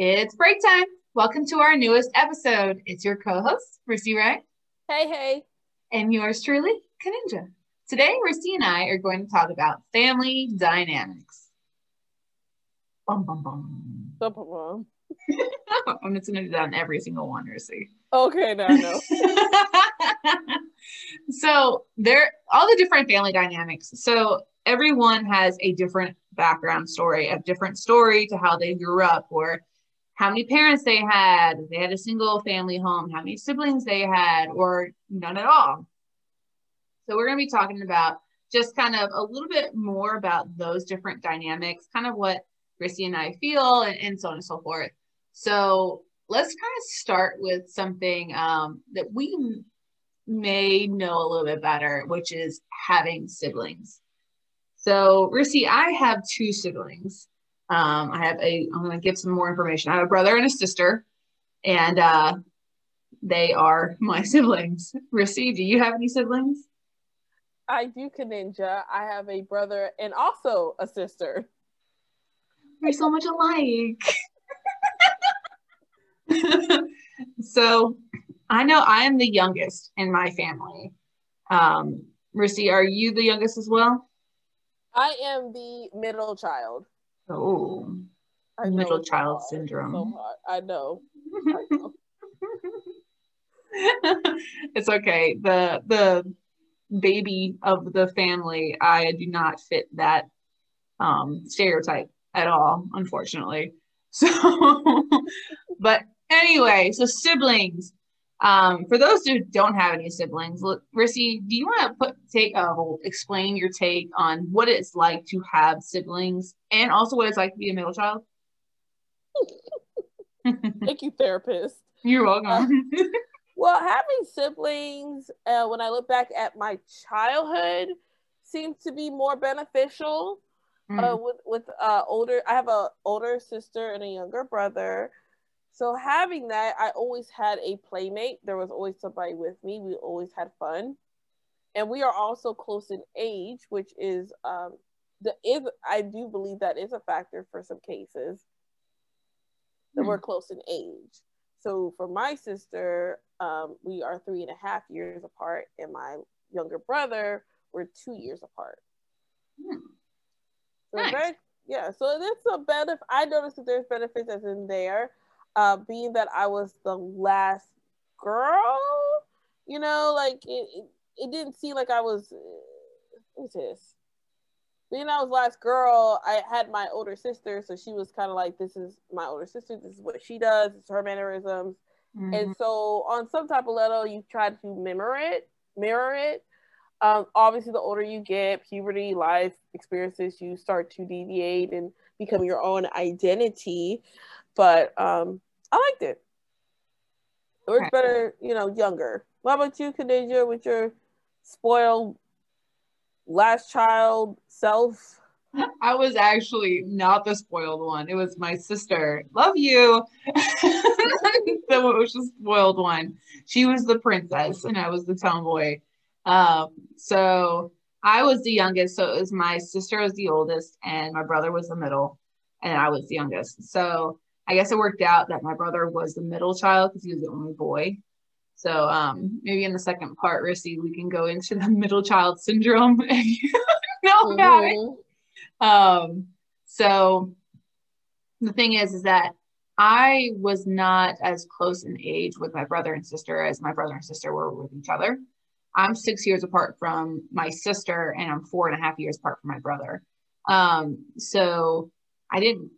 It's break time. Welcome to our newest episode. It's your co-host, Rissy Ray. Hey, hey. And yours truly, Kaninja. Today, Rissy and I are going to talk about family dynamics. Bum, bum, bum. Bum, bum, bum. I'm just going to do that on every single one, Rissy. Okay, now I know. so there all the different family dynamics. So everyone has a different background story, a different story to how they grew up or how many parents they had, if they had a single family home, how many siblings they had, or none at all. So we're going to be talking about just kind of a little bit more about those different dynamics, kind of what Rissy and I feel, and, and so on and so forth. So let's kind of start with something um, that we may know a little bit better, which is having siblings. So, Rissy, I have two siblings. Um, I have a, I'm going to give some more information. I have a brother and a sister, and uh, they are my siblings. Rissy, do you have any siblings? I do, Kaninja. I have a brother and also a sister. We're so much alike. so I know I am the youngest in my family. Um, Rissy, are you the youngest as well? I am the middle child. Oh, I middle child syndrome. So. I know. I know. it's okay. The the baby of the family, I do not fit that um, stereotype at all, unfortunately. So, but anyway, so siblings. Um, for those who don't have any siblings, look, Rissy, do you want to put take uh, explain your take on what it's like to have siblings, and also what it's like to be a middle child? Thank you, therapist. You're welcome. Well, having siblings, uh, when I look back at my childhood, seems to be more beneficial. Mm. Uh, with with uh, older, I have a older sister and a younger brother. So having that, I always had a playmate. There was always somebody with me. We always had fun, and we are also close in age, which is um, the is I do believe that is a factor for some cases that Mm. we're close in age. So for my sister, um, we are three and a half years apart, and my younger brother, we're two years apart. Hmm. So Nice. very, yeah, so it's a benefit. I noticed that there's benefits as in there, uh, being that I was the last girl. You know, like it, it, it didn't seem like I was. Uh, what's this? Being I was last girl, I had my older sister, so she was kind of like, "This is my older sister. This is what she does. It's her mannerisms." Mhm. And so, on some type of level, you try to mirror it, mirror it. Um, obviously, the older you get, puberty, life experiences, you start to deviate and become your own identity. But um, I liked it. It works Okay. better, you know, younger. What about you, Kaninja, with your spoiled last child self? I was actually not the spoiled one. It was my sister. Love you. the one was the spoiled one. She was the princess and I was the tomboy. Um, so I was the youngest. So it was my sister was the oldest and my brother was the middle and I was the youngest. So I guess it worked out that my brother was the middle child because he was the only boy. So um, maybe in the second part, Rissy, we can go into the middle child syndrome. no, about it. Mhm. Um, so the thing is, is that I was not as close in age with my brother and sister as my brother and sister were with each other. I'm six years apart from my sister, and I'm four and a half years apart from my brother. Um, so I didn't,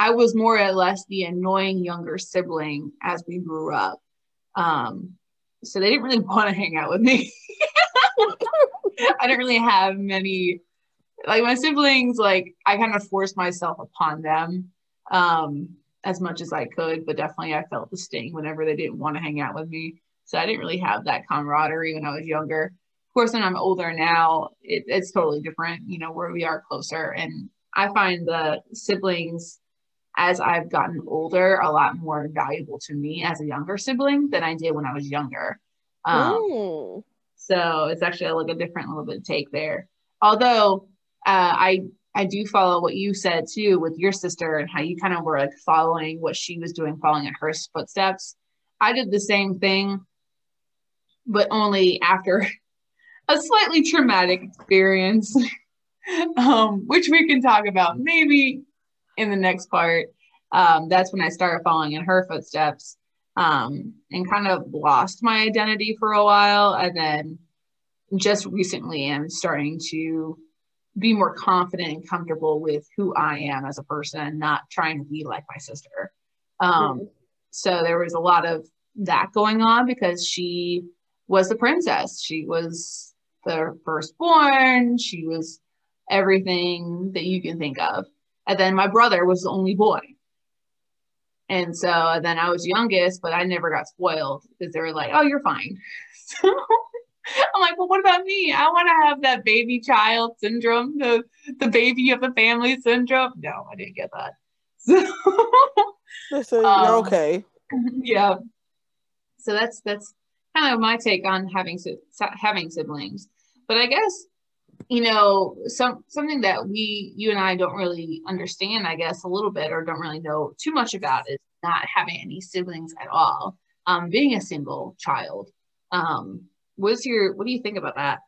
I was more or less the annoying younger sibling as we grew up. Um, so they didn't really want to hang out with me. I didn't really have many like my siblings like i kind of forced myself upon them um as much as i could but definitely i felt the sting whenever they didn't want to hang out with me so i didn't really have that camaraderie when i was younger of course when i'm older now it, it's totally different you know where we are closer and i find the siblings as i've gotten older a lot more valuable to me as a younger sibling than i did when i was younger um, so it's actually like a different little bit take there. Although uh, I I do follow what you said too with your sister and how you kind of were like following what she was doing, following in her footsteps. I did the same thing, but only after a slightly traumatic experience, um, which we can talk about maybe in the next part. Um, that's when I started following in her footsteps um, and kind of lost my identity for a while. And then just recently I'm starting to be more confident and comfortable with who I am as a person, not trying to be like my sister. Um, mm-hmm. So there was a lot of that going on because she was the princess. She was the firstborn. She was everything that you can think of. And then my brother was the only boy. And so then I was youngest, but I never got spoiled because they were like, oh, you're fine. So I'm like, well, what about me? I want to have that baby child syndrome, the the baby of the family syndrome. No, I didn't get that. So um, you're okay. Yeah. So that's that's kind of my take on having having siblings. But I guess you know some something that we you and I don't really understand, I guess, a little bit or don't really know too much about is not having any siblings at all. Um, being a single child. Um, what's your what do you think about that?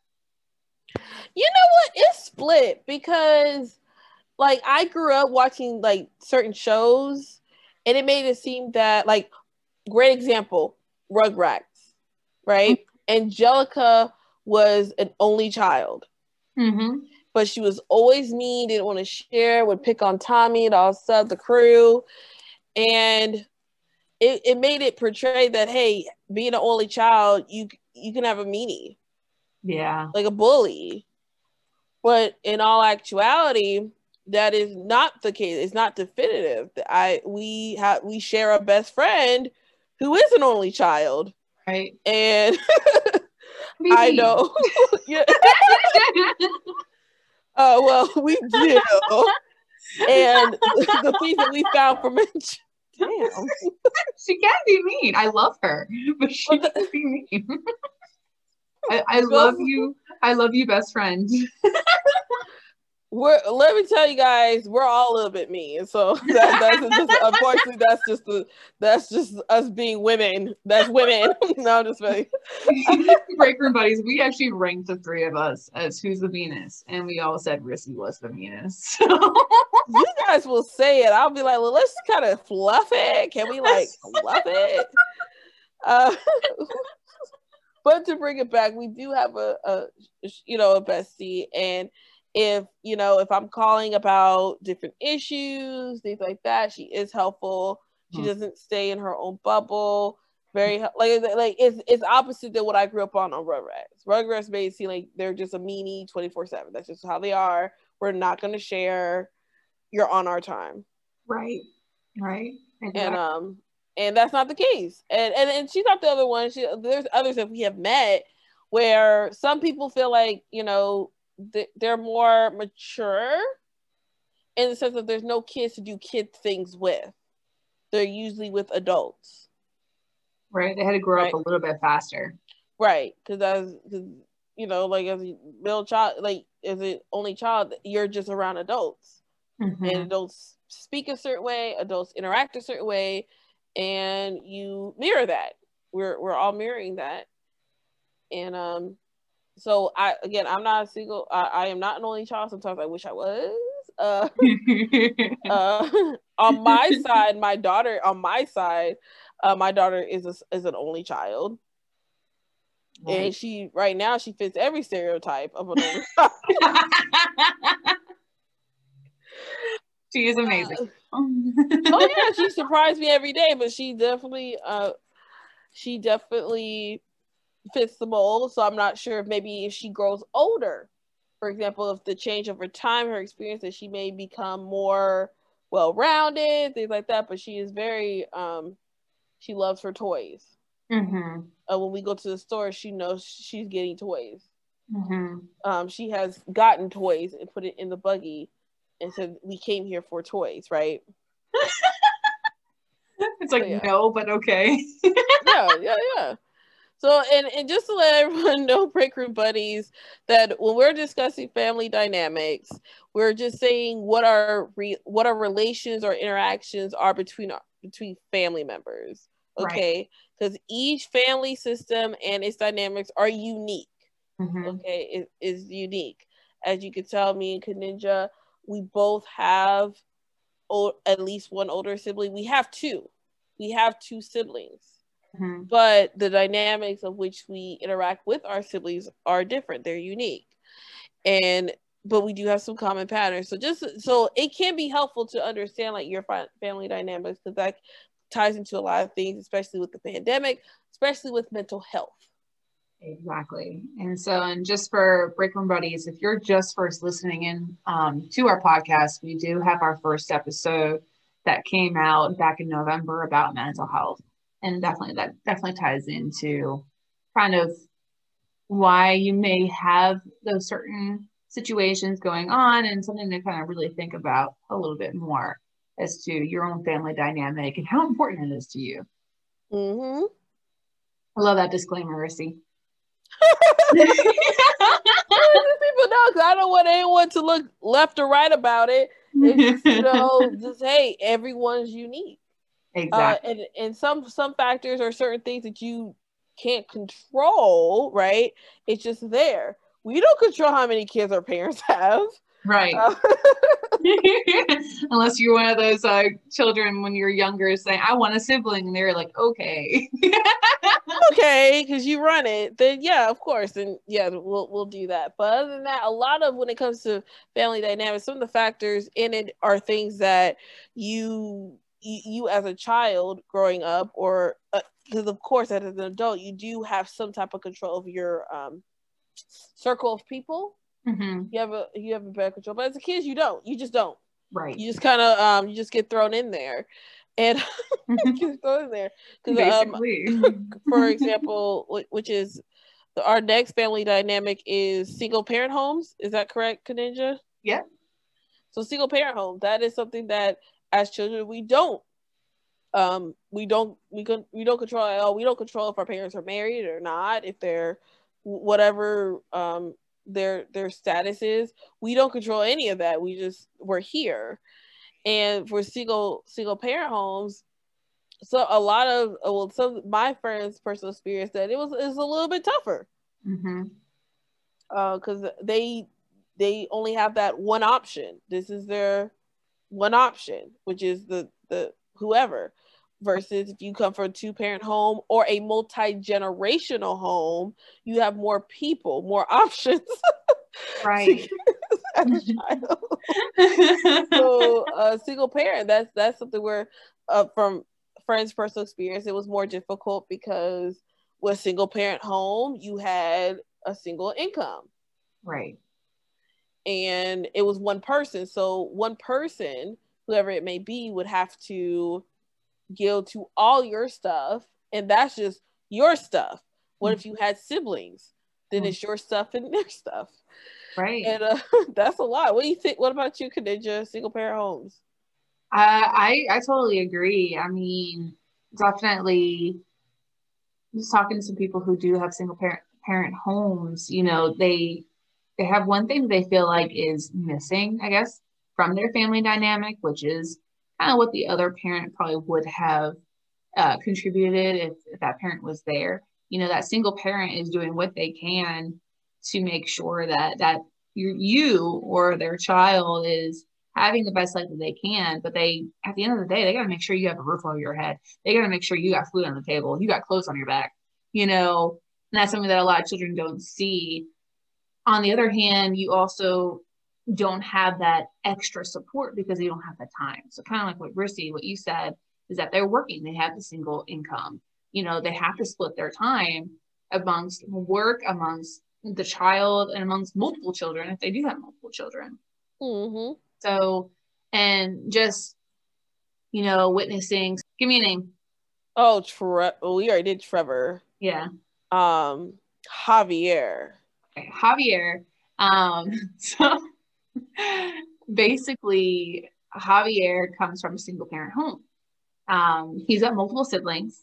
You know what? It's split because like I grew up watching like certain shows and it made it seem that like great example, Rugrats, right? Mm-hmm. Angelica was an only child. Mm-hmm. But she was always mean, didn't want to share, would pick on Tommy and all stuff, the crew. And it, it made it portray that hey, being an only child, you you can have a meanie. Yeah. Like a bully. But in all actuality, that is not the case. It's not definitive. I we have we share a best friend who is an only child. Right. And I know. yeah. uh, well, we do. and the things that we found from it. Damn. she can be mean. I love her, but she can be mean. I, I love you. I love you, best friend. We're let me tell you guys, we're all a little bit mean. So that, that's just, unfortunately that's just the that's just us being women. That's women. no, I'm just kidding. Break room buddies. We actually ranked the three of us as who's the meanest, and we all said Rissy was the meanest. you guys will say it. I'll be like, well, let's kind of fluff it. Can we like fluff it? Uh, but to bring it back, we do have a, a you know a bestie, and if you know if I'm calling about different issues, things like that, she is helpful. She hmm. doesn't stay in her own bubble. Very like like it's it's opposite than what I grew up on on Rugrats. Rugrats made it seem like they're just a meanie twenty four seven. That's just how they are. We're not going to share. You're on our time. Right. Right. Exactly. And um and that's not the case. And and, and she's not the other one. She, there's others that we have met where some people feel like you know they're more mature in the sense that there's no kids to do kid things with. They're usually with adults. Right. They had to grow right? up a little bit faster. Right. Because as cause, you know, like as a middle child, like as an only child, you're just around adults, mm-hmm. and adults speak a certain way, adults interact a certain way, and you mirror that. We're we're all mirroring that, and um, so I again, I'm not a single. I, I am not an only child. Sometimes I wish I was. Uh, uh, on my side, my daughter. On my side, uh, my daughter is a, is an only child, right. and she right now she fits every stereotype of an only child. she is amazing. oh yeah, she surprised me every day, but she definitely uh she definitely fits the mold. So I'm not sure if maybe if she grows older, for example, if the change over time, her experience that she may become more well rounded, things like that. But she is very um she loves her toys. Mm-hmm. Uh, when we go to the store, she knows she's getting toys. Mm-hmm. Um, she has gotten toys and put it in the buggy and said, "We came here for toys, right?" it's like so, yeah. no, but okay. yeah, yeah, yeah. So, and, and just to let everyone know, break room buddies, that when we're discussing family dynamics, we're just saying what our re, what our relations or interactions are between between family members. Okay, because right. each family system and its dynamics are unique. Mm-hmm. Okay, it is unique. As you can tell, me and Kaninja, we both have o- at least one older sibling. We have two. We have two siblings Mm-hmm. But the dynamics of which we interact with our siblings are different. They're unique. And but we do have some common patterns. So just so it can be helpful to understand like your family dynamics because that ties into a lot of things, especially with the pandemic, especially with mental health. Exactly. And so, and just for Break Room Buddies, if you're just first listening in um, to our podcast, we do have our first episode that came out back in November about mental health and definitely that definitely ties into kind of why you may have those certain situations going on and something to kind of really think about a little bit more as to your own family dynamic and how important it is to you. Mm-hmm. I love that disclaimer, Rissy. people know because I don't want anyone to look left or right about it. It's, you know, just hey, everyone's unique. Exactly. Uh, and and some some factors are certain things that you can't control, right? It's just there. We don't control how many kids our parents have. Right. Uh, Unless you're one of those uh, children when you're younger saying, I want a sibling. And they're like, okay. okay, because you run it. Then, yeah, of course. And yeah, we'll, we'll do that. But other than that, a lot of when it comes to family dynamics, some of the factors in it are things that you you, you as a child growing up or because uh, of course as an adult you do have some type of control of your um, circle of people. Mm-hmm. you have a you have a better control but as a kid you don't. You just don't. Right. You just kind of um you just get thrown in there. And get thrown in there. Because um, for example which is the, our next family dynamic is single parent homes. Is that correct Kaninja? yeah. So single parent home that is something that as children we don't um we don't we can we don't control at all. We don't control if our parents are married or not if they're whatever um their their status is. We don't control any of that. We just we're here. And for single single parent homes so a lot of well some my friends personal experience that it was is a little bit tougher. Mm-hmm. uh because they they only have that one option. This is their one option, which is the the whoever. Versus if you come from a two parent home or a multi generational home, you have more people, more options. Right. so a single parent, that's that's something where uh, from friends' personal experience, it was more difficult because with single parent home, you had a single income. Right and it was one person. So one person, whoever it may be, would have to give to all your stuff, and that's just your stuff. What mm-hmm. if you had siblings? Then mm-hmm. it's your stuff and their stuff. Right. And uh, that's a lot. What do you think? What about you, Kaninja? Single parent homes? Uh, I I totally agree. I mean, definitely. Just talking to some people who do have single parent parent homes, you know, they they have one thing they feel like is missing, I guess, from their family dynamic, which is kind of what the other parent probably would have uh, contributed if, if that parent was there. You know, that single parent is doing what they can to make sure that that you, or their child is having the best life that they can. But they, at the end of the day, they got to make sure you have a roof over your head. They got to make sure you got food on the table, you got clothes on your back. You know, and that's something that a lot of children don't see on the other hand, you also don't have that extra support because they don't have the time. So kind of like what Rissy, what you said is that they're working, they have the single income. You know, they have to split their time amongst work, amongst the child, and amongst multiple children if they do have multiple children. Mm-hmm. So, and just you know, witnessing. Give me a name. Oh, Tre- well, we already did Trevor. Yeah. Um, Javier. Javier. Um, so basically, Javier comes from a single parent home. Um, he's got multiple siblings,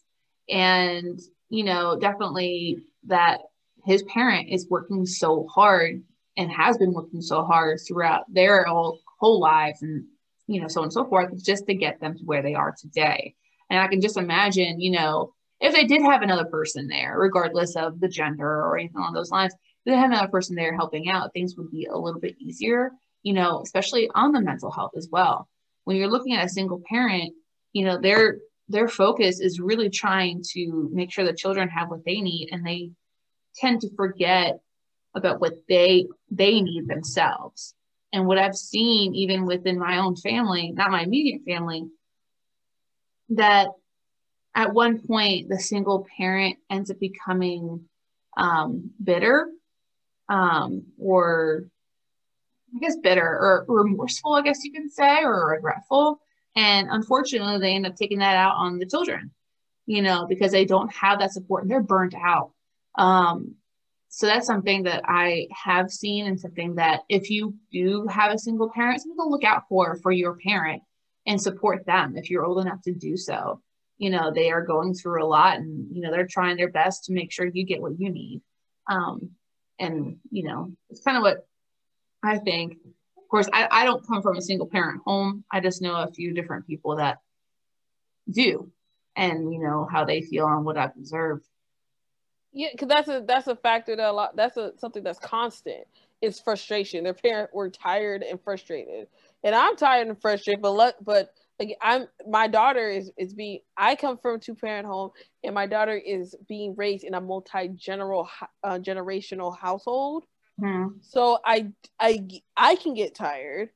and you know, definitely that his parent is working so hard and has been working so hard throughout their whole, whole lives and, you know, so on and so forth, just to get them to where they are today. And I can just imagine, you know, if they did have another person there, regardless of the gender or anything along those lines, they had another person there helping out, things would be a little bit easier, you know, especially on the mental health as well. When you're looking at a single parent, you know, their their focus is really trying to make sure the children have what they need and they tend to forget about what they they need themselves. And what I've seen even within my own family, not my immediate family, that at one point the single parent ends up becoming um, bitter um, or I guess bitter or remorseful, I guess you can say, or regretful. And unfortunately, they end up taking that out on the children, you know, because they don't have that support and they're burnt out. Um, so that's something that I have seen and something that if you do have a single parent, something to look out for for your parent and support them if you're old enough to do so. You know, they are going through a lot and, you know, they're trying their best to make sure you get what you need. Um, and, you know, it's kind of what I think. Of course, I, I don't come from a single parent home. I just know a few different people that do and, you know, how they feel on what I've observed. Yeah, because that's a that's a factor that a lot that's a something that's constant. It's frustration. Their parent were tired and frustrated, and I'm tired and frustrated. But look, but like I'm my daughter is is being I come from a two parent home and my daughter is being raised in a multi general uh, generational household. Mm-hmm. So I I I can get tired,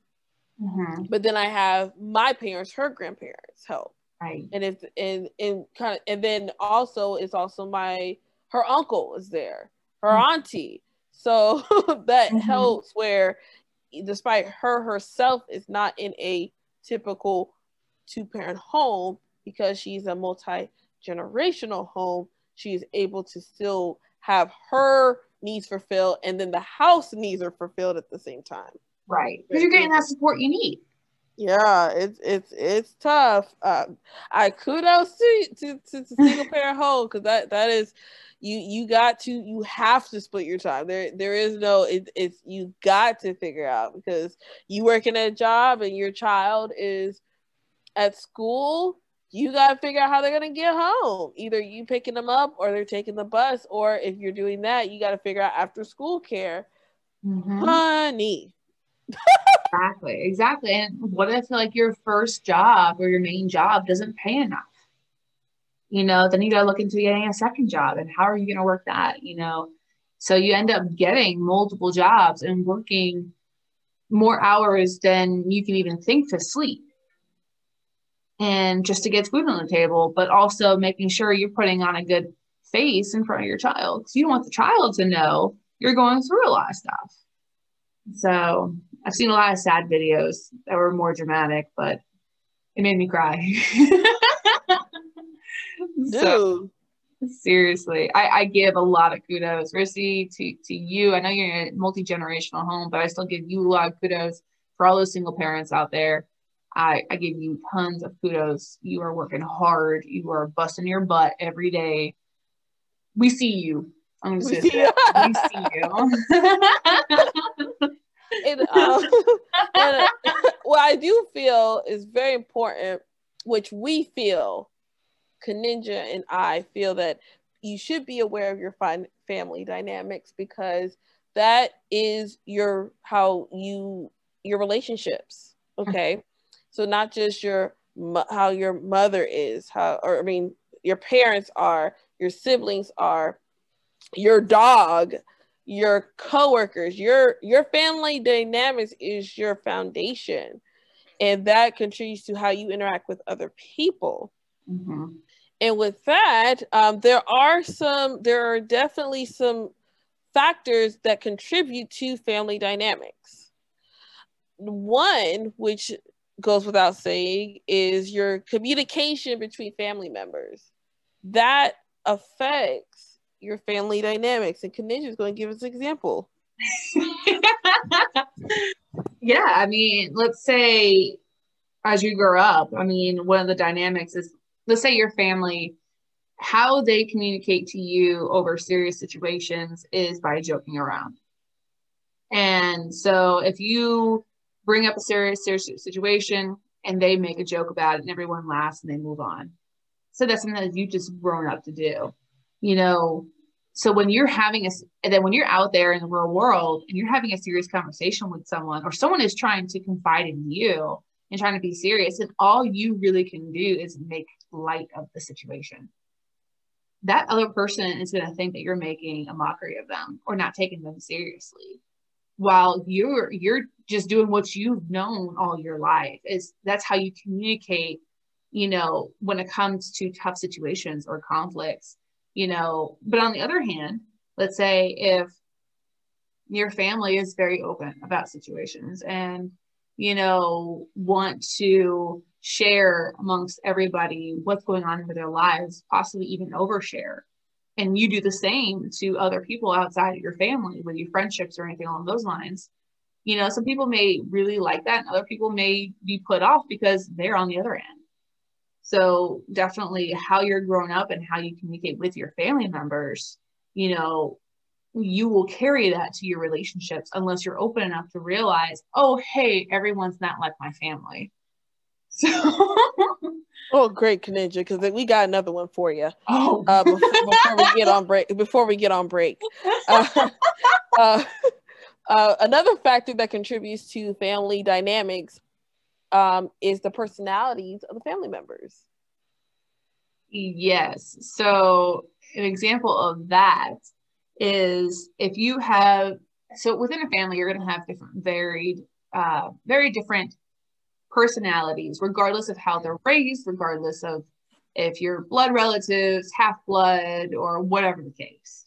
mm-hmm. but then I have my parents, her grandparents help. Right. And it's and and kind of and then also it's also my her uncle is there, her mm-hmm. auntie. So that mm-hmm. helps where despite her herself is not in a typical two parent home because she's a multi generational home, she is able to still have her needs fulfilled and then the house needs are fulfilled at the same time. Right. Because you're getting that support you need. Yeah, it's it's it's tough. Uh, I kudos to to, to, to single parent home because that that is you you got to you have to split your time. There there is no it, it's you got to figure out because you working at a job and your child is at school, you got to figure out how they're going to get home. Either you picking them up or they're taking the bus. Or if you're doing that, you got to figure out after school care. Mm-hmm. Honey. exactly. Exactly. And what if like your first job or your main job doesn't pay enough? You know, then you got to look into getting a second job. And how are you going to work that? You know, so you end up getting multiple jobs and working more hours than you can even think to sleep and just to get food on the table, but also making sure you're putting on a good face in front of your child because you don't want the child to know you're going through a lot of stuff. So I've seen a lot of sad videos that were more dramatic, but it made me cry. so, seriously, I, I, give a lot of kudos, Rissy, to, to you. I know you're in a multi generational home, but I still give you a lot of kudos for all those single parents out there I, I give you tons of kudos. You are working hard. You are busting your butt every day. We see you. I'm just we, see, you. we see you. and, um, and, uh, what I do feel is very important, which we feel, Kaninja and I feel that you should be aware of your fin- family dynamics because that is your how you your relationships. Okay. So not just your how your mother is, how or I mean your parents are, your siblings are, your dog, your coworkers, your your family dynamics is your foundation, and that contributes to how you interact with other people. Mm-hmm. And with that, um, there are some, there are definitely some factors that contribute to family dynamics. One, which goes without saying is your communication between family members. That affects your family dynamics. And Kaninja is going to give us an example. yeah, I mean, let's say as you grow up, I mean, one of the dynamics is let's say your family how they communicate to you over serious situations is by joking around. And so if you bring up a serious, serious situation and they make a joke about it and everyone laughs and they move on. So that's something that you've just grown up to do. You know, so when you're having a and then when you're out there in the real world and you're having a serious conversation with someone or someone is trying to confide in you and trying to be serious and all you really can do is make light of the situation that other person is going to think that you're making a mockery of them or not taking them seriously while you're you're just doing what you've known all your life is that's how you communicate you know when it comes to tough situations or conflicts you know. But on the other hand let's say if your family is very open about situations and you know want to share amongst everybody what's going on in their lives possibly even overshare and you do the same to other people outside of your family with your friendships or anything along those lines you know some people may really like that and other people may be put off because they're on the other end so definitely how you're grown up and how you communicate with your family members, you know, you will carry that to your relationships unless you're open enough to realize, oh, hey, everyone's not like my family. So Oh, great, Kaninja, because we got another one for you. Oh, uh, before, before, we get on break. Before we get on break, uh, uh, uh, another factor that contributes to family dynamics um, is the personalities of the family members. Yes. So, an example of that is if you have, so within a family, you're going to have different, varied, uh, very different personalities, regardless of how they're raised, regardless of if you're blood relatives, half blood, or whatever the case.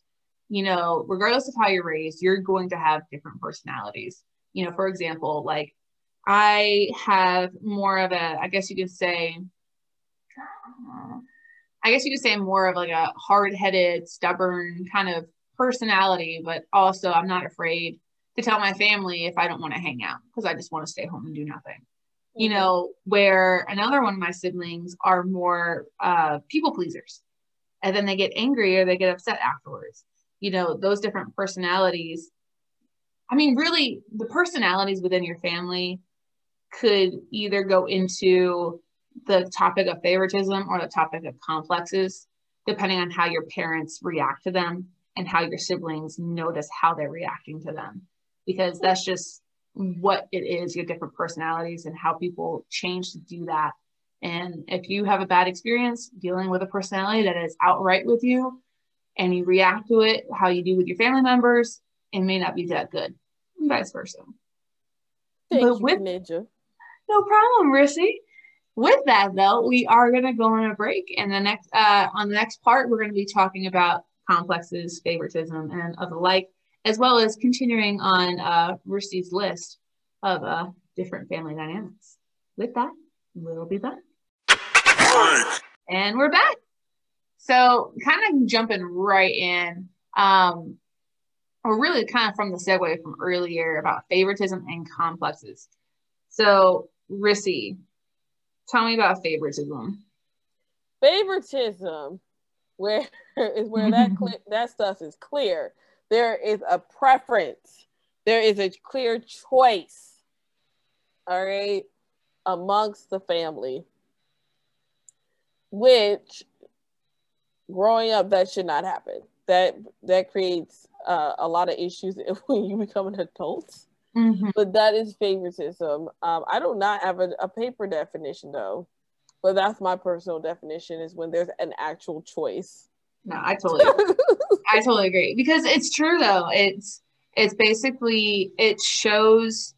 You know, regardless of how you're raised, you're going to have different personalities. You know, for example, like I have more of a, I guess you could say, I guess you could say more of like a hard headed, stubborn kind of personality, but also I'm not afraid to tell my family if I don't want to hang out because I just want to stay home and do nothing. Mm-hmm. You know, where another one of my siblings are more uh, people pleasers and then they get angry or they get upset afterwards. You know, those different personalities. I mean, really, the personalities within your family could either go into the topic of favoritism or the topic of complexes, depending on how your parents react to them and how your siblings notice how they're reacting to them. Because that's just what it is, your different personalities and how people change to do that. And if you have a bad experience dealing with a personality that is outright with you and you react to it how you do with your family members, it may not be that good, vice versa. Thank but you, with, Ninja. No problem, Rissy. With that, though, we are going to go on a break, and the next uh, on the next part, we're going to be talking about complexes, favoritism, and of the like, as well as continuing on uh, list of uh, different family dynamics. With that, we'll be back. And we're back. So, kind of jumping right in, um, or really kind of from the segue from earlier about favoritism and complexes. So, Rissy, tell me about favoritism. Favoritism, where is where that cl- that stuff is clear. There is a preference. There is a clear choice. All right, amongst the family, which growing up that should not happen. That that creates uh, a lot of issues when you become an adult. Mm-hmm. But that is favoritism. Um, I do not have a, a paper definition though, but that's my personal definition is when there's an actual choice. No, I totally, I totally agree because it's true though. It's it's basically it shows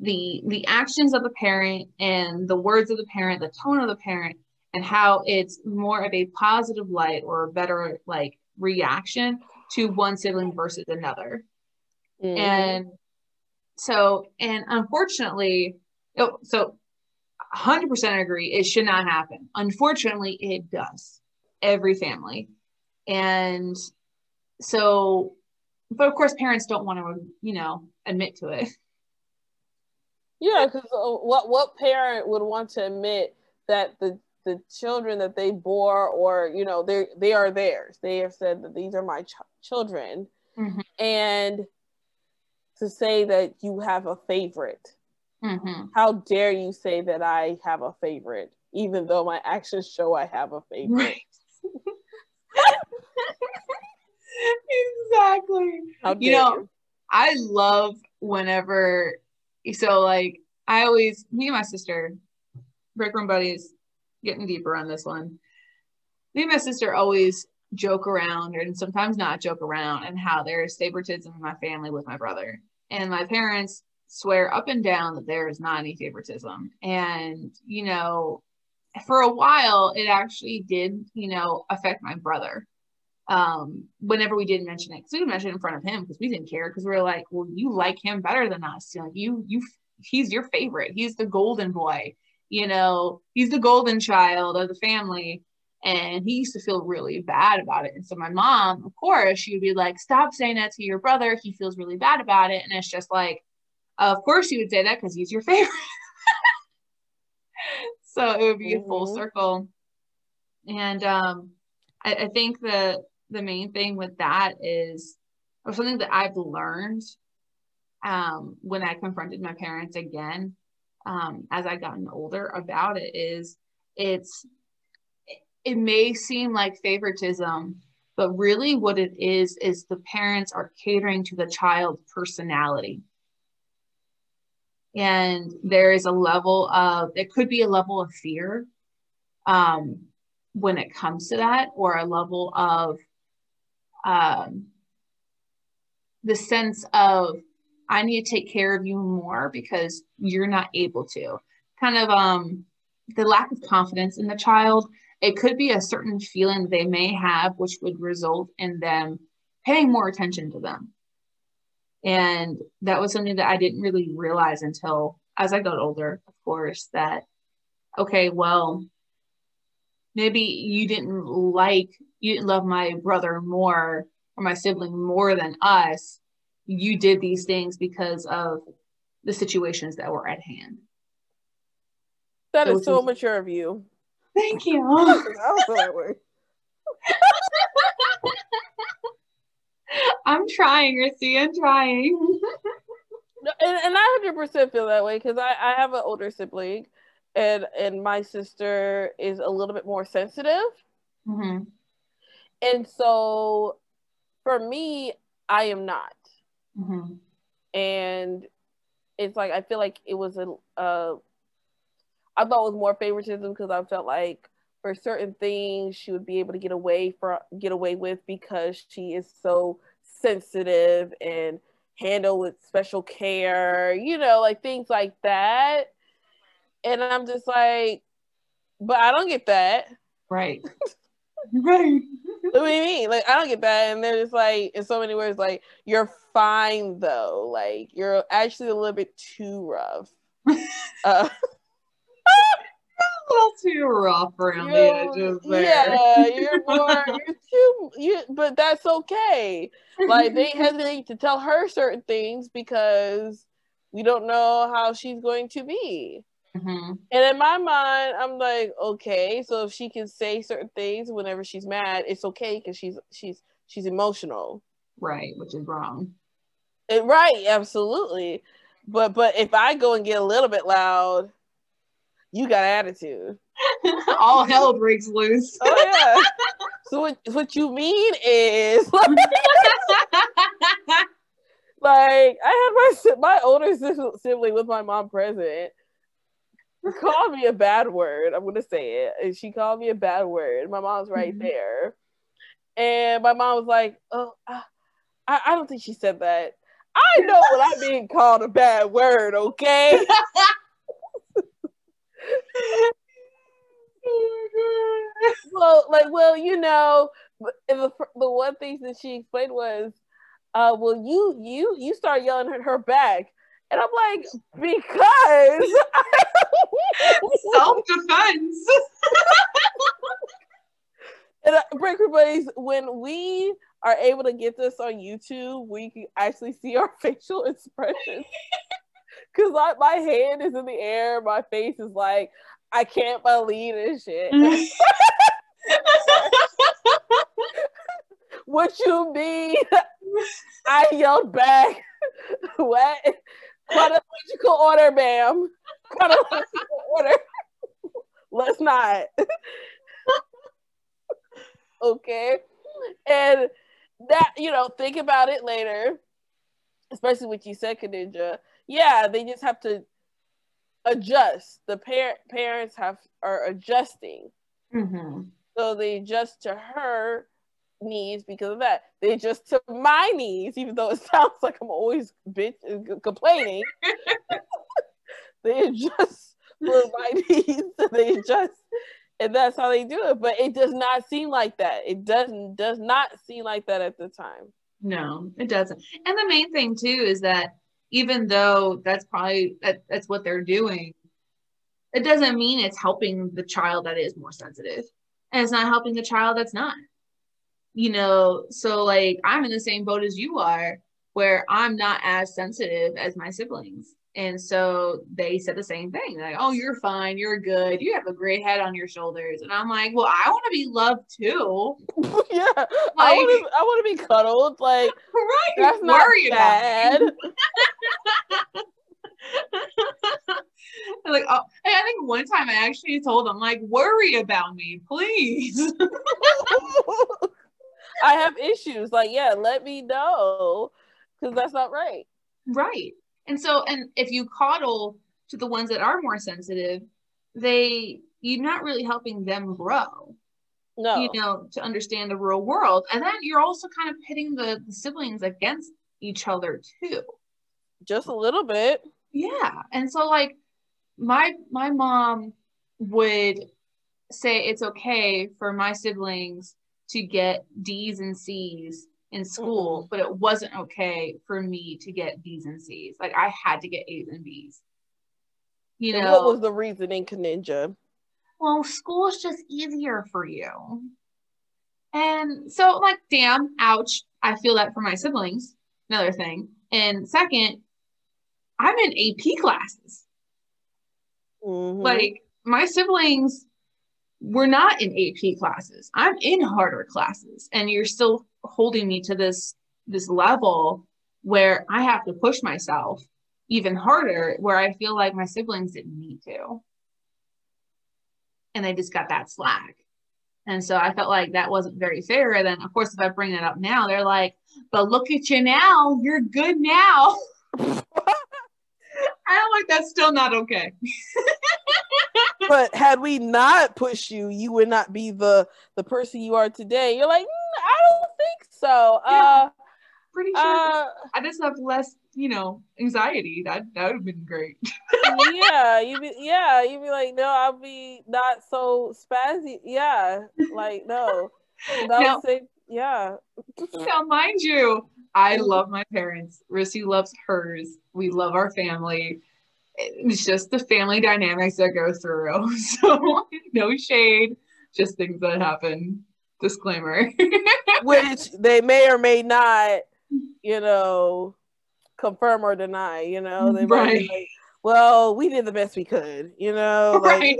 the the actions of the parent and the words of the parent, the tone of the parent, and how it's more of a positive light or a better like reaction to one sibling versus another. Mm-hmm. And so, and unfortunately, oh, so 100% agree, it should not happen. Unfortunately, it does. Every family. And so, but of course, parents don't want to, you know, admit to it. Yeah, because uh, what what parent would want to admit that the the children that they bore or you know they they are theirs they have said that these are my ch- children mm-hmm. and to say that you have a favorite mm-hmm. how dare you say that i have a favorite even though my actions show i have a favorite right. exactly you know you? i love whenever so like i always me and my sister break room buddies getting deeper on this one. Me and my sister always joke around and sometimes not joke around and how there's favoritism in my family with my brother. And my parents swear up and down that there is not any favoritism. And, you know, for a while, it actually did, you know, affect my brother. Um, whenever we didn't mention it, because we didn't mention it in front of him because we didn't care because we were like, well, you like him better than us. Like you, you, he's your favorite. He's the golden boy you know, he's the golden child of the family. And he used to feel really bad about it. And so my mom, of course, she would be like, stop saying that to your brother. He feels really bad about it. And it's just like, of course you would say that because he's your favorite. so it would be mm-hmm. a full mm-hmm. circle. And um, I, I think the the main thing with that is or something that I've learned um, when I confronted my parents again um, as I've gotten older about it is it's it may seem like favoritism, but really what it is is the parents are catering to the child's personality. And there is a level of it could be a level of fear um, when it comes to that, or a level of um, the sense of I need to take care of you more because you're not able to. Kind of um the lack of confidence in the child. It could be a certain feeling they may have, which would result in them paying more attention to them. And that was something that I didn't really realize until as I got older, of course, that okay, well, maybe you didn't like, you love my brother more or my sibling more than us you did these things because of the situations that were at hand. That so is so mature of you. Thank you. I don't feel that way. I'm trying, Rissy. I'm trying. and, and I 100% feel that way because I, I have an older sibling and and my sister is a little bit more sensitive. Mm-hmm. And so for me, I am not. Mm-hmm. And it's like I feel like it was a uh, I thought it was more favoritism because I felt like for certain things she would be able to get away for get away with because she is so sensitive and handle with special care, you know, like things like that. And I'm just like, but I don't get that. Right. right. What do you mean? Like, I don't get that. And they're just like, in so many words, like, you're fine though. Like, you're actually a little bit too rough. uh, a little too rough around the edges there. Yeah, you're more, you're too, you, but that's okay. Like, they hesitate to tell her certain things because we don't know how she's going to be. Mm-hmm. And in my mind, I'm like, okay, so if she can say certain things whenever she's mad, it's okay because she's she's she's emotional. Right, which is wrong. It, right, absolutely. But but if I go and get a little bit loud, you got attitude. All hell breaks loose. oh yeah. so what what you mean is like I had my my older sibling with my mom present called me a bad word. I'm gonna say it. And she called me a bad word. My mom's right mm-hmm. there. And my mom was like, Oh, I, I don't think she said that. I know when I'm being called a bad word, okay? oh well, like, well, you know, the the one thing that she explained was, uh, well, you you you start yelling at her back. And I'm like, because self defense. and uh, breaker buddies, when we are able to get this on YouTube, we can actually see our facial expressions. Because like my hand is in the air, my face is like, I can't believe this shit. what you mean? I yelled back. what? Chronological order, ma'am. Chronological order. Let's not. okay. And that, you know, think about it later, especially what you said, Kaninja. Yeah, they just have to adjust. The par- parents have are adjusting. Mm-hmm. So they adjust to her needs because of that. They adjust to my needs, even though it sounds like I'm always bitch complaining. They adjust my needs. They adjust, and that's how they do it. But it does not seem like that. It doesn't does not seem like that at the time. No, it doesn't. And the main thing too is that even though that's probably that, that's what they're doing, it doesn't mean it's helping the child that is more sensitive, and it's not helping the child that's not you know so like i'm in the same boat as you are where i'm not as sensitive as my siblings and so they said the same thing like oh you're fine you're good you have a great head on your shoulders and i'm like well i want to be loved too yeah like, i want to be cuddled like right that's not bad like oh, I think one time I actually told them like worry about me, please. I have issues. Like, yeah, let me know because that's not right. Right. And so, and if you coddle to the ones that are more sensitive, they you're not really helping them grow. No. You know, to understand the real world. And then you're also kind of pitting the, the siblings against each other too. Just a little bit. Yeah. And so like my my mom would say it's okay for my siblings to get D's and C's in school, mm-hmm. but it wasn't okay for me to get B's and C's. Like I had to get A's and B's. You and know, what was the reasoning, Ninja? Well, school is just easier for you. And so, like, damn, ouch. I feel that for my siblings. Another thing. And second, I'm in AP classes. Mm-hmm. Like, my siblings we're not in AP classes. I'm in harder classes and you're still holding me to this this level where I have to push myself even harder where I feel like my siblings didn't need to. And they just got that slack. And so I felt like that wasn't very fair. And then of course if I bring that up now, they're like, but look at you now, you're good now. I am like that's still not okay. but had we not pushed you, you would not be the the person you are today. You're like, I don't think so. Yeah, uh, pretty sure. Uh, I just have less, you know, anxiety. That that would have been great. yeah, you be yeah, you'd be like, no, I'll be not so spazzy. Yeah, like no. that Now, say, yeah. now, mind you, I love my parents. Rissy loves hers. We love our family it's just the family dynamics that go through. So no shade, just things that happen. Disclaimer. Which they may or may not, you know, confirm or deny, you know. They right. Like, well, we did the best we could, you know. Like, right.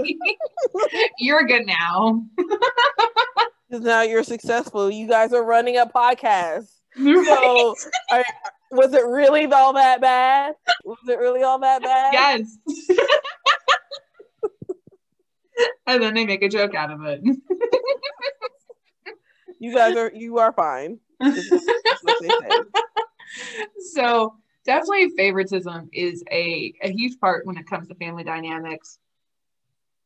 you're good now. now you're successful. You guys are running a podcast. Right. So are, was it really all that bad? Was it really all that bad? Yes. and then they make a joke out of it. You guys are you are fine. so definitely favoritism is a, a huge part when it comes to family dynamics.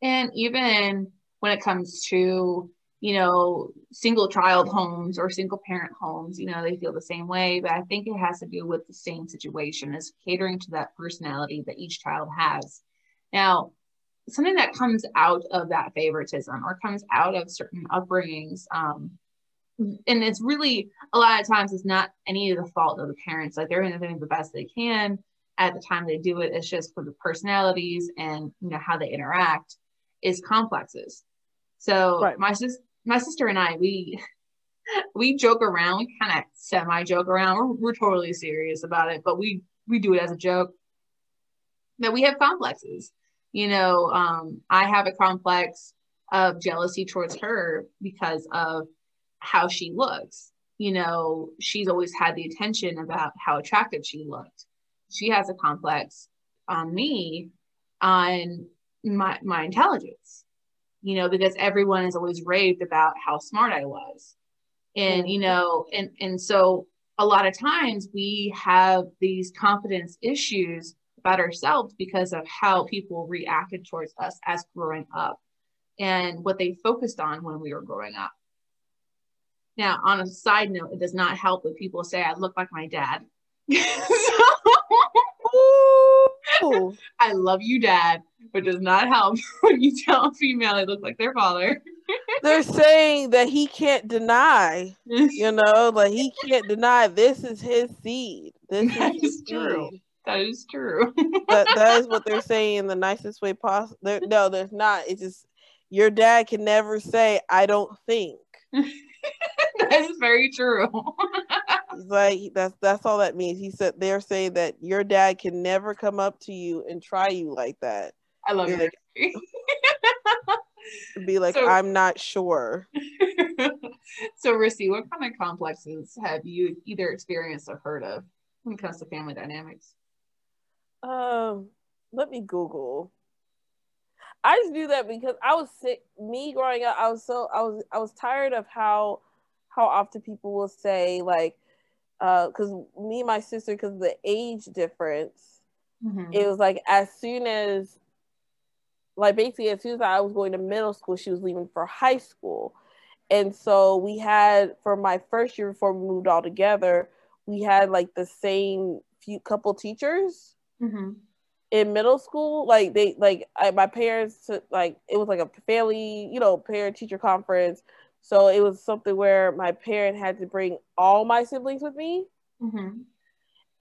And even when it comes to you know, single child homes or single parent homes, you know, they feel the same way. But I think it has to do with the same situation as catering to that personality that each child has. Now, something that comes out of that favoritism or comes out of certain upbringings, um, and it's really a lot of times it's not any of the fault of the parents. Like they're doing the best they can at the time they do it. It's just for the personalities and you know how they interact is complexes. So right. my sister my sister and I, we we joke around, we kind of semi joke around. We're, we're totally serious about it, but we we do it as a joke that we have complexes. You know, um, I have a complex of jealousy towards her because of how she looks. You know, she's always had the attention about how attractive she looked. She has a complex on me on my my intelligence. You know, because everyone has always raved about how smart I was. And you know, and and so a lot of times we have these confidence issues about ourselves because of how people reacted towards us as growing up and what they focused on when we were growing up. Now, on a side note, it does not help when people say I look like my dad. I love you, dad, but does not help when you tell a female they look like their father. They're saying that he can't deny, you know, like he can't deny this is his seed. This that is, is true. Seed. That is true. that, that is what they're saying in the nicest way possible. No, there's not. It's just your dad can never say, I don't think. That is very true. like that's that's all that means. He said they're saying that your dad can never come up to you and try you like that. I love it. be like, so, I'm not sure. so, Rissy, what kind of complexes have you either experienced or heard of when it comes to family dynamics? Um, let me Google. I just do that because I was sick. Me growing up, I was so I was I was tired of how how often people will say like, because uh, me and my sister, because the age difference, mm-hmm. it was like as soon as like basically as soon as I was going to middle school, she was leaving for high school. And so we had for my first year before we moved all together, we had like the same few couple teachers mm-hmm. in middle school. Like they like I, my parents like it was like a family, you know, parent teacher conference. So it was something where my parent had to bring all my siblings with me. Mm-hmm.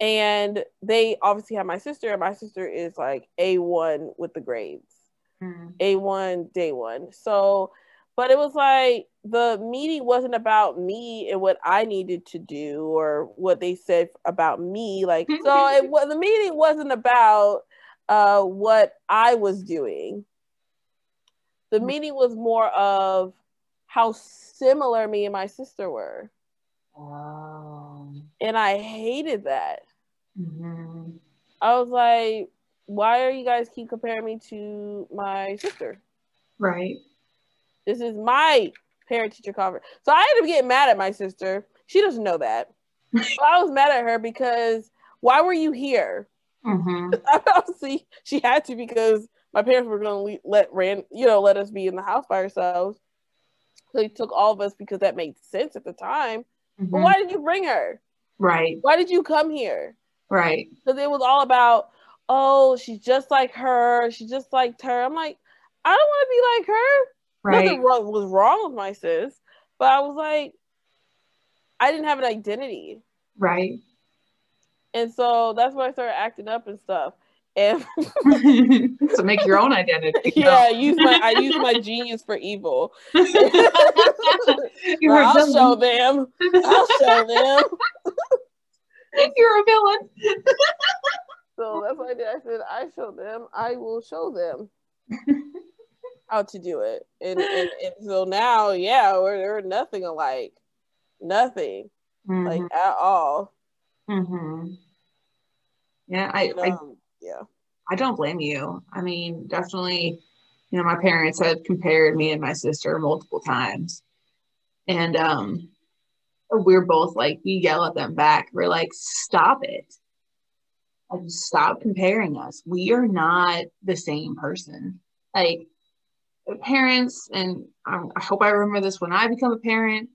And they obviously had my sister, and my sister is like A1 with the grades mm. A1 day one. So, but it was like the meeting wasn't about me and what I needed to do or what they said about me. Like, so it was the meeting wasn't about uh, what I was doing. The mm. meeting was more of how similar me and my sister were. Wow. And I hated that. Mm-hmm. I was like, why are you guys keep comparing me to my sister? Right. This is my parent teacher conference. So I ended up getting mad at my sister. She doesn't know that. I was mad at her because why were you here? Mm-hmm. Obviously, she had to because my parents were going to let ran you know let us be in the house by ourselves. So he took all of us because that made sense at the time. Mm-hmm. But why did you bring her? Right. Why did you come here? Right. Because it was all about oh, she's just like her. She just liked her. I'm like, I don't want to be like her. Right. Nothing wrong, was wrong with my sis, but I was like, I didn't have an identity. Right. And so that's why I started acting up and stuff. And to make your own identity. Yeah, I use my I use my genius for evil. You're well, I'll show them. I'll show them. If you're a villain. So that's why I did. I said, I show them, I will show them how to do it. And, and, and so now, yeah, we're, we're nothing alike. Nothing. Mm-hmm. Like at all. Mm-hmm. Yeah, I, and, um, I yeah. I don't blame you. I mean, definitely, you know, my parents have compared me and my sister multiple times. And um we're both like we yell at them back. We're like, stop it like, stop comparing us. We are not the same person. Like parents, and I hope I remember this when I become a parent.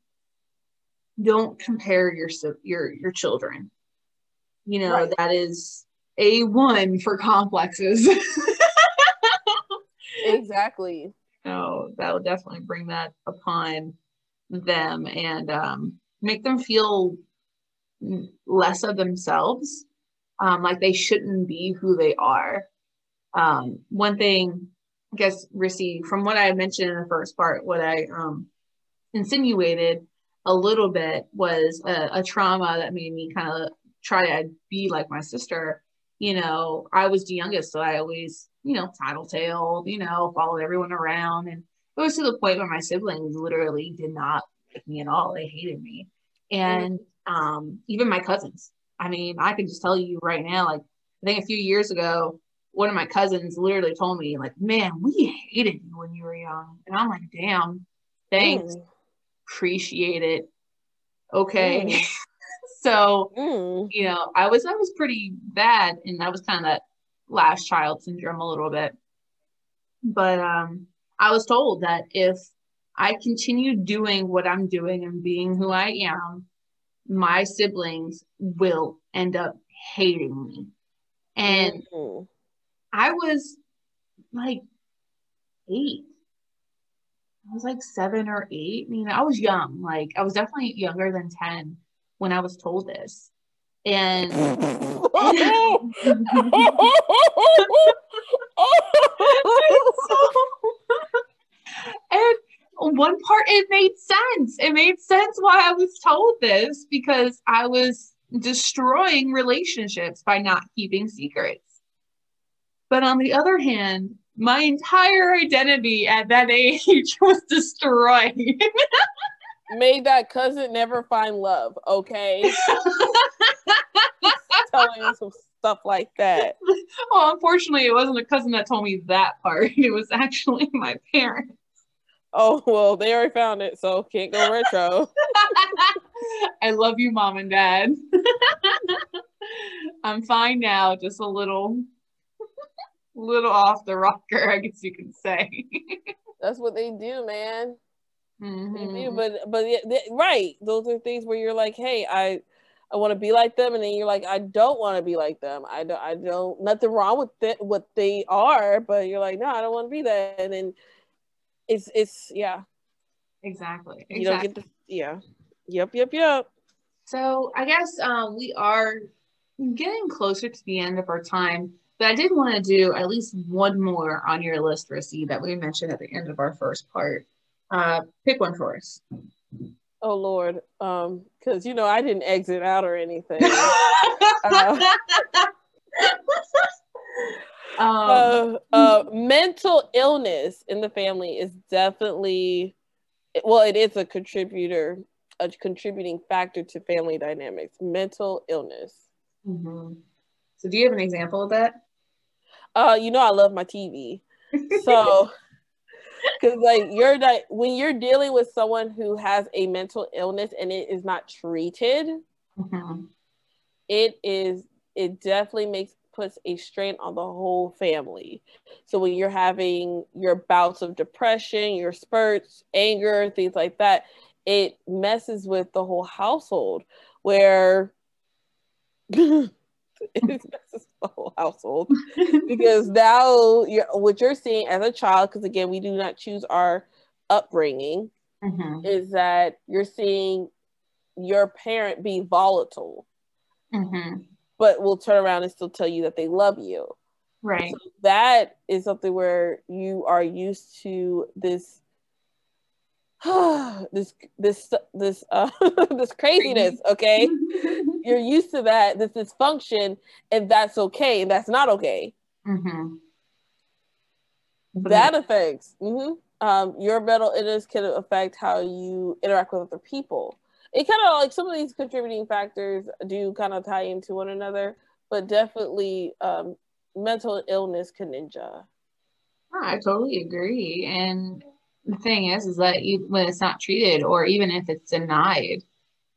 Don't compare your your your children. You know right. that is a one for complexes. exactly. No, that will definitely bring that upon them and um, make them feel less of themselves um, like they shouldn't be who they are. Um, one thing, I guess, Rissy, from what I mentioned in the first part, what I um, insinuated a little bit was a, a trauma that made me kind of try to be like my sister. You know, I was the youngest, so I always you know, tattletale, you know, followed everyone around. And it was to the point where my siblings literally did not like me at all. They hated me. And um, even my cousins. I mean, I can just tell you right now, like, I think a few years ago, one of my cousins literally told me, like, man, we hated you when you were young. And I'm like, damn, thanks. Mm. Appreciate it. Okay. Mm. so, mm. you know, I was I was pretty bad and I was kind of that last child syndrome a little bit. But um I was told that if I continue doing what I'm doing and being who I am, my siblings will end up hating me. And mm-hmm. I was like eight. I was like seven or eight. I mean, I was young. Like, I was definitely younger than 10 when I was told this. And, and one part it made sense. It made sense why I was told this because I was destroying relationships by not keeping secrets. But on the other hand, my entire identity at that age was destroyed. Made that cousin never find love, okay? telling us some stuff like that. Well, unfortunately, it wasn't a cousin that told me that part. It was actually my parents. Oh well, they already found it, so can't go retro. I love you, mom and dad. I'm fine now, just a little, little off the rocker, I guess you could say. That's what they do, man. Mm-hmm. But but yeah, they, right, those are things where you're like, hey, I. I want to be like them, and then you're like, I don't want to be like them. I don't, I don't. Nothing wrong with it, what they are, but you're like, no, I don't want to be that. And then it's it's yeah. Exactly. You don't get the yeah. Yep, yep, yep. So I guess um, we are getting closer to the end of our time, but I did want to do at least one more on your list, Rissy, that we mentioned at the end of our first part. Uh, pick one for us. Oh Lord, um, because you know I didn't exit out or anything. uh, um, uh, uh, mental illness in the family is definitely, well, it is a contributor, a contributing factor to family dynamics. Mental illness. Mm-hmm. So, do you have an example of that? Uh, you know, I love my TV. So, because like you're like when you're dealing with someone who has a mental illness and it is not treated, mm-hmm. it is it definitely makes puts a strain on the whole family. So when you're having your bouts of depression, your spurts, anger, things like that, it messes with the whole household where it messes the whole household because now you're, what you're seeing as a child, because again, we do not choose our upbringing, mm-hmm. is that you're seeing your parent be volatile. Mm-hmm but will turn around and still tell you that they love you. Right. So that is something where you are used to this this this this uh this craziness, okay? You're used to that, this dysfunction, and that's okay, and that's not okay. Mm-hmm. That affects mm-hmm, um, your mental illness can affect how you interact with other people it kind of like some of these contributing factors do kind of tie into one another, but definitely um, mental illness can ninja. I totally agree. And the thing is, is that when it's not treated, or even if it's denied,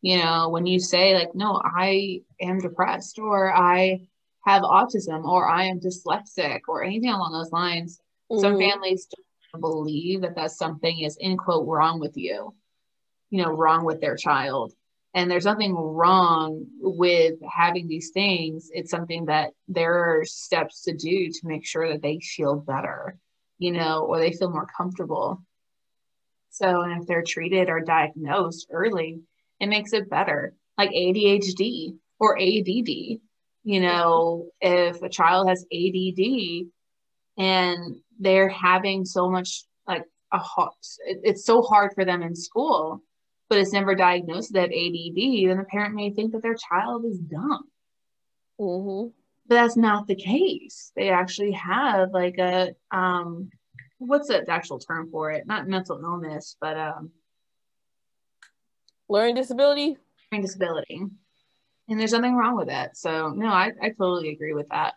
you know, when you say like, "No, I am depressed," or "I have autism," or "I am dyslexic," or anything along those lines, mm-hmm. some families don't believe that that something is in quote wrong with you you know wrong with their child. And there's nothing wrong with having these things. It's something that there are steps to do to make sure that they feel better you know or they feel more comfortable so and if they're treated or diagnosed early it makes it better like adhd or add you know if a child has add and they're having so much like a hot it's so hard for them in school but it's never diagnosed that ADD, then the parent may think that their child is dumb. Mm-hmm. but that's not the case. They actually have like a um, what's the actual term for it? Not mental illness, but um, learning disability. Learning disability, and there's nothing wrong with that. So no, I I totally agree with that.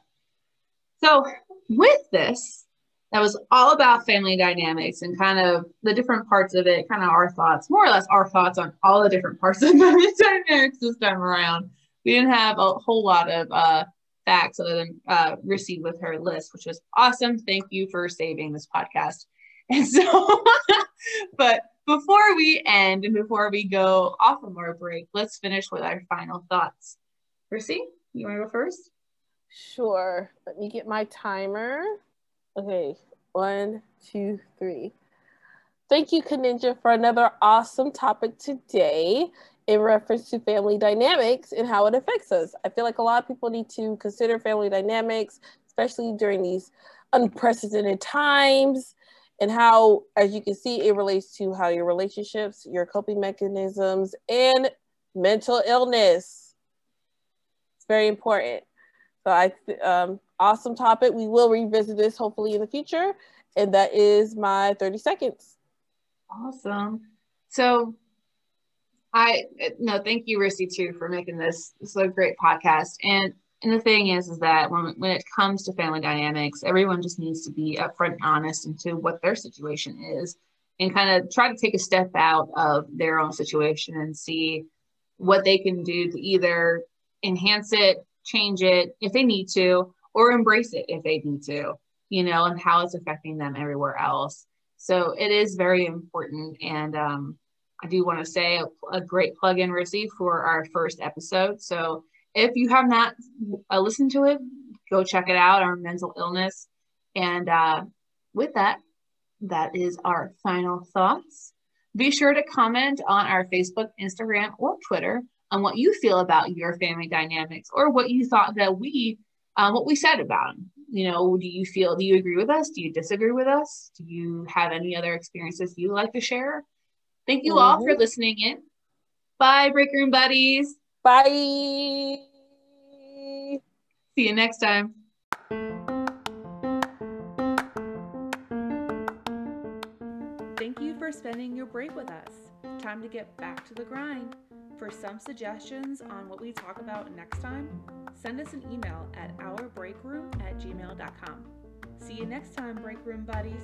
So with this, that was all about family dynamics and kind of the different parts of it, kind of our thoughts, more or less our thoughts on all the different parts of family dynamics this time around. We didn't have a whole lot of uh, facts other than uh, Rissy with her list, which was awesome. Thank you for saving this podcast. And so, but before we end and before we go off of our break, let's finish with our final thoughts. Rissy, you want to go first? Sure. Let me get my timer. Okay, one, two, three. Thank you, Kaninja, for another awesome topic today in reference to family dynamics and how it affects us. I feel like a lot of people need to consider family dynamics, especially during these unprecedented times, and how, as you can see, it relates to how your relationships, your coping mechanisms, and mental illness. It's very important. So I, um, awesome topic. We will revisit this hopefully in the future. And that is my 30 seconds. Awesome. So I no, thank you, Rissy, too, for making this a great podcast. And and the thing is, is that when when it comes to family dynamics, everyone just needs to be upfront and honest into what their situation is, and kind of try to take a step out of their own situation and see what they can do to either enhance it, change it if they need to, or embrace it if they need to, you know, and how it's affecting them everywhere else. So it is very important. And um, I do want to say a, a great plug in, Rissy, for our first episode. So if you have not uh, listened to it, go check it out, our mental illness. And uh, with that, that is our final thoughts. Be sure to comment on our Facebook, Instagram, or Twitter on what you feel about your family dynamics or what you thought that we, um, what we said about them. You know, do you feel, do you agree with us? Do you disagree with us? Do you have any other experiences you like to share? Thank you mm-hmm. all for mm-hmm. listening in. Bye, Break Room Buddies. Bye. See you next time. Thank you for spending your break with us. Time to get back to the grind. For some suggestions on what we talk about next time, send us an email at ourbreakroom at gmail.com. See you next time, Break Room Buddies.